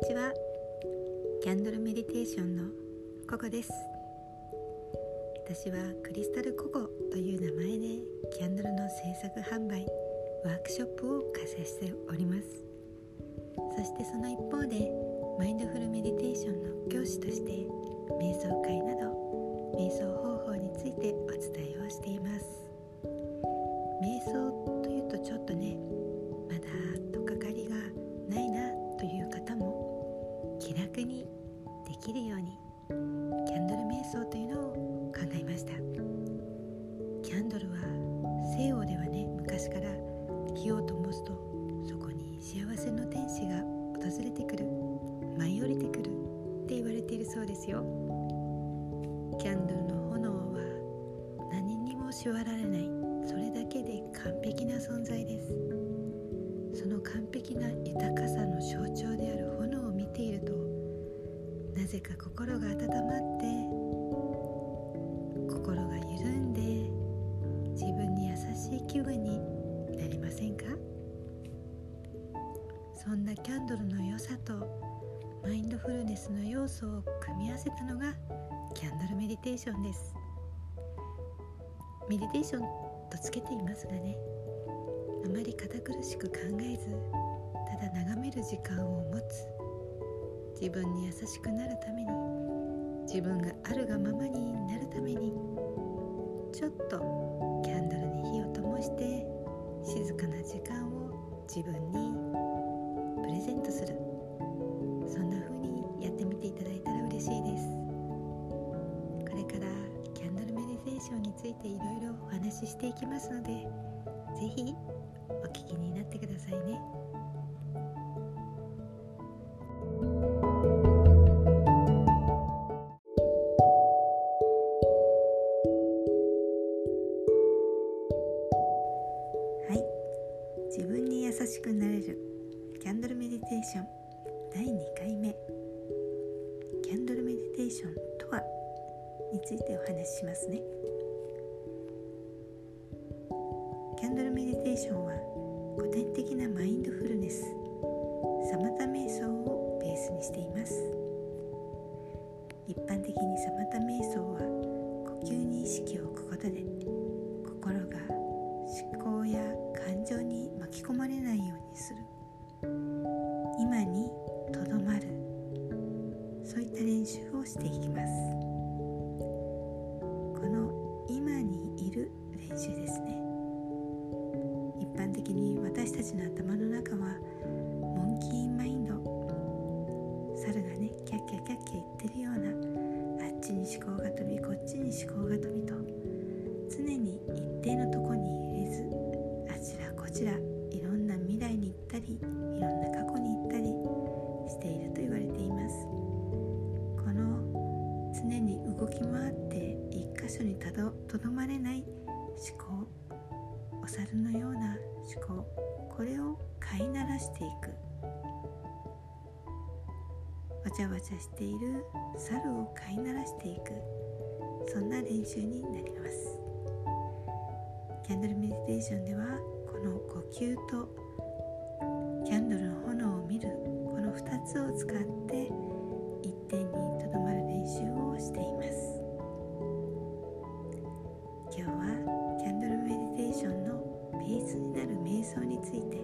にちは。キャンドルメディテーションのココです。私はクリスタルココという名前でキャンドルの制作販売ワークショップを開催しております。そしてその一方でマインドフルメディテーションの教師として瞑想会など瞑想法ですよ。キャンドルの炎は何にも縛られない。それだけで完璧な存在です。その完璧な豊かさの象徴である炎を見ているとなぜか心が温まって心が緩んで自分に優しい気分になりませんか？そんなキャンドルの良さとマインドフルネスの要素を組み合わせたのがキャンドルメディテーションです。メディテーションとつけていますがねあまり堅苦しく考えずただ眺める時間を持つ自分に優しくなるために自分があるがままになるためにちょっとキャンドルに火を灯して静かな時間を自分にプレゼントする。いていろいろお話ししていきますのでぜひお聞きになってくださいね。はい。自分に優しくなれるキャンドルメディテーション。第2回目。キャンドルメディテーションとは？についてお話ししますね。練習ですね。一般的に私たちの頭の中は思考お猿のような思考これを飼いならしていく。わちゃわちゃしている猿を飼いならしていく。そんな練習になります。キャンドルメディテーションではこの呼吸とキャンドルの炎を見るこの2つを使ってについて。